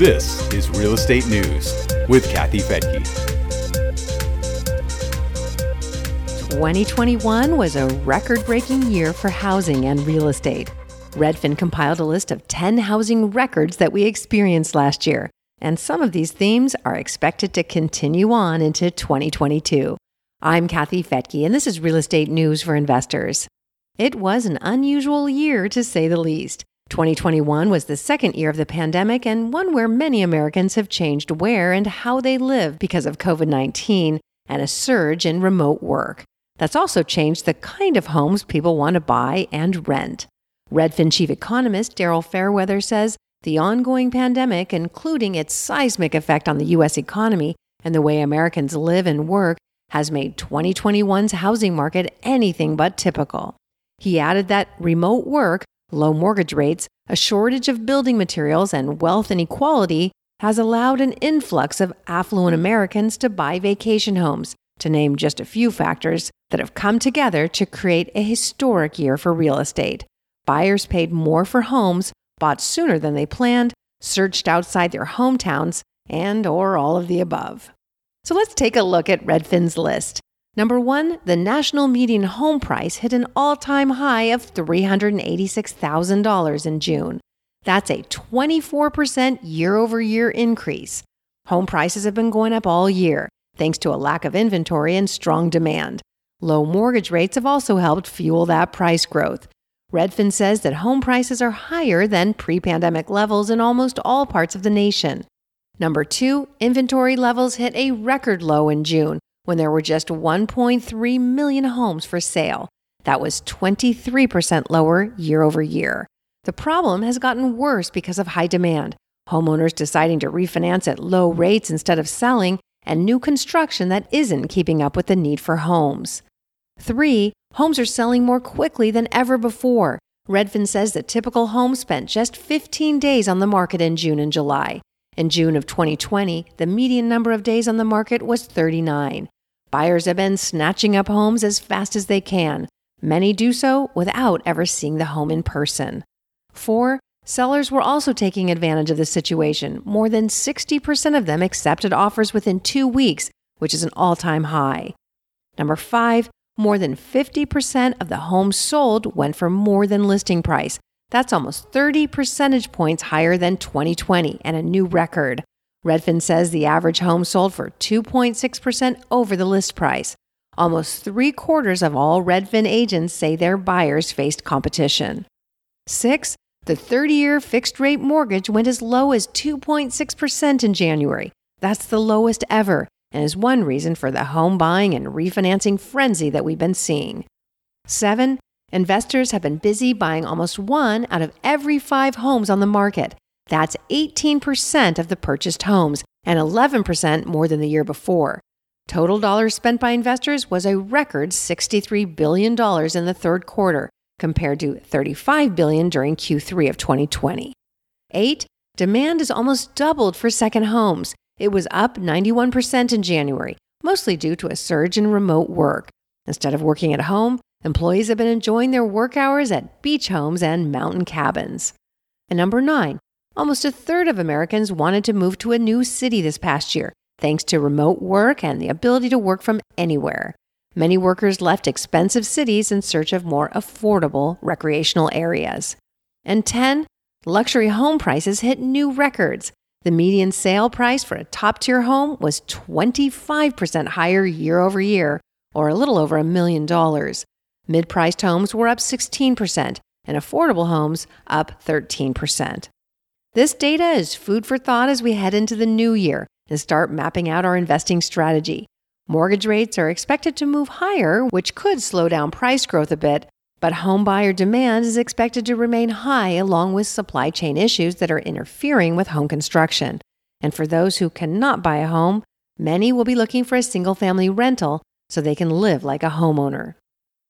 This is Real Estate News with Kathy Fettke. 2021 was a record breaking year for housing and real estate. Redfin compiled a list of 10 housing records that we experienced last year, and some of these themes are expected to continue on into 2022. I'm Kathy Fettke, and this is Real Estate News for Investors. It was an unusual year to say the least. 2021 was the second year of the pandemic and one where many Americans have changed where and how they live because of COVID 19 and a surge in remote work. That's also changed the kind of homes people want to buy and rent. Redfin chief economist Daryl Fairweather says the ongoing pandemic, including its seismic effect on the U.S. economy and the way Americans live and work, has made 2021's housing market anything but typical. He added that remote work Low mortgage rates, a shortage of building materials, and wealth inequality has allowed an influx of affluent Americans to buy vacation homes, to name just a few factors that have come together to create a historic year for real estate. Buyers paid more for homes, bought sooner than they planned, searched outside their hometowns, and or all of the above. So let's take a look at Redfin's list. Number one, the national median home price hit an all time high of $386,000 in June. That's a 24% year over year increase. Home prices have been going up all year, thanks to a lack of inventory and strong demand. Low mortgage rates have also helped fuel that price growth. Redfin says that home prices are higher than pre pandemic levels in almost all parts of the nation. Number two, inventory levels hit a record low in June, when there were just 1.3 million homes for sale. That was 23% lower year over year. The problem has gotten worse because of high demand, homeowners deciding to refinance at low rates instead of selling, and new construction that isn't keeping up with the need for homes. Three, homes are selling more quickly than ever before. Redfin says the typical home spent just 15 days on the market in June and July. In June of 2020, the median number of days on the market was 39. Buyers have been snatching up homes as fast as they can. Many do so without ever seeing the home in person. 4. Sellers were also taking advantage of the situation. More than 60% of them accepted offers within two weeks, which is an all time high. Number 5. More than 50% of the homes sold went for more than listing price, that's almost 30 percentage points higher than 2020 and a new record. Redfin says the average home sold for 2.6% over the list price. Almost three quarters of all Redfin agents say their buyers faced competition. Six, the 30 year fixed rate mortgage went as low as 2.6% in January. That's the lowest ever and is one reason for the home buying and refinancing frenzy that we've been seeing. Seven, Investors have been busy buying almost one out of every five homes on the market. That's 18% of the purchased homes and 11% more than the year before. Total dollars spent by investors was a record $63 billion in the third quarter, compared to $35 billion during Q3 of 2020. 8. Demand is almost doubled for second homes. It was up 91% in January, mostly due to a surge in remote work. Instead of working at home, Employees have been enjoying their work hours at beach homes and mountain cabins. And number nine, almost a third of Americans wanted to move to a new city this past year, thanks to remote work and the ability to work from anywhere. Many workers left expensive cities in search of more affordable recreational areas. And 10, luxury home prices hit new records. The median sale price for a top tier home was 25% higher year over year, or a little over a million dollars. Mid priced homes were up 16%, and affordable homes up 13%. This data is food for thought as we head into the new year and start mapping out our investing strategy. Mortgage rates are expected to move higher, which could slow down price growth a bit, but home buyer demand is expected to remain high along with supply chain issues that are interfering with home construction. And for those who cannot buy a home, many will be looking for a single family rental so they can live like a homeowner.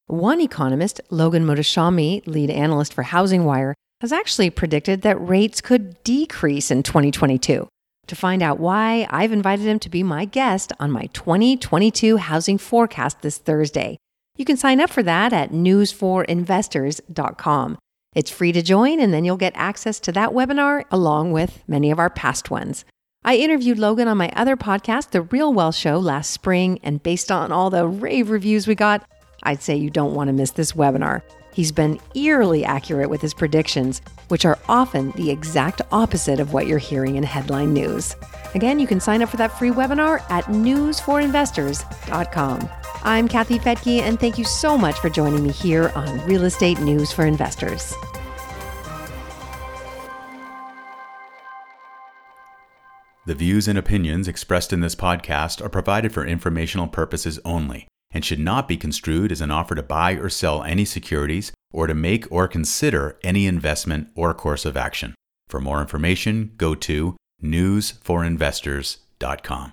One economist, Logan Mohtashami, lead analyst for Housing Wire, has actually predicted that rates could decrease in 2022. To find out why, I've invited him to be my guest on my 2022 housing forecast this Thursday. You can sign up for that at newsforinvestors.com. It's free to join, and then you'll get access to that webinar along with many of our past ones. I interviewed Logan on my other podcast, The Real Wealth Show, last spring, and based on all the rave reviews we got, I'd say you don't want to miss this webinar. He's been eerily accurate with his predictions, which are often the exact opposite of what you're hearing in headline news. Again, you can sign up for that free webinar at newsforinvestors.com. I'm Kathy Fettke, and thank you so much for joining me here on Real Estate News for Investors. The views and opinions expressed in this podcast are provided for informational purposes only and should not be construed as an offer to buy or sell any securities or to make or consider any investment or course of action. For more information, go to newsforinvestors.com.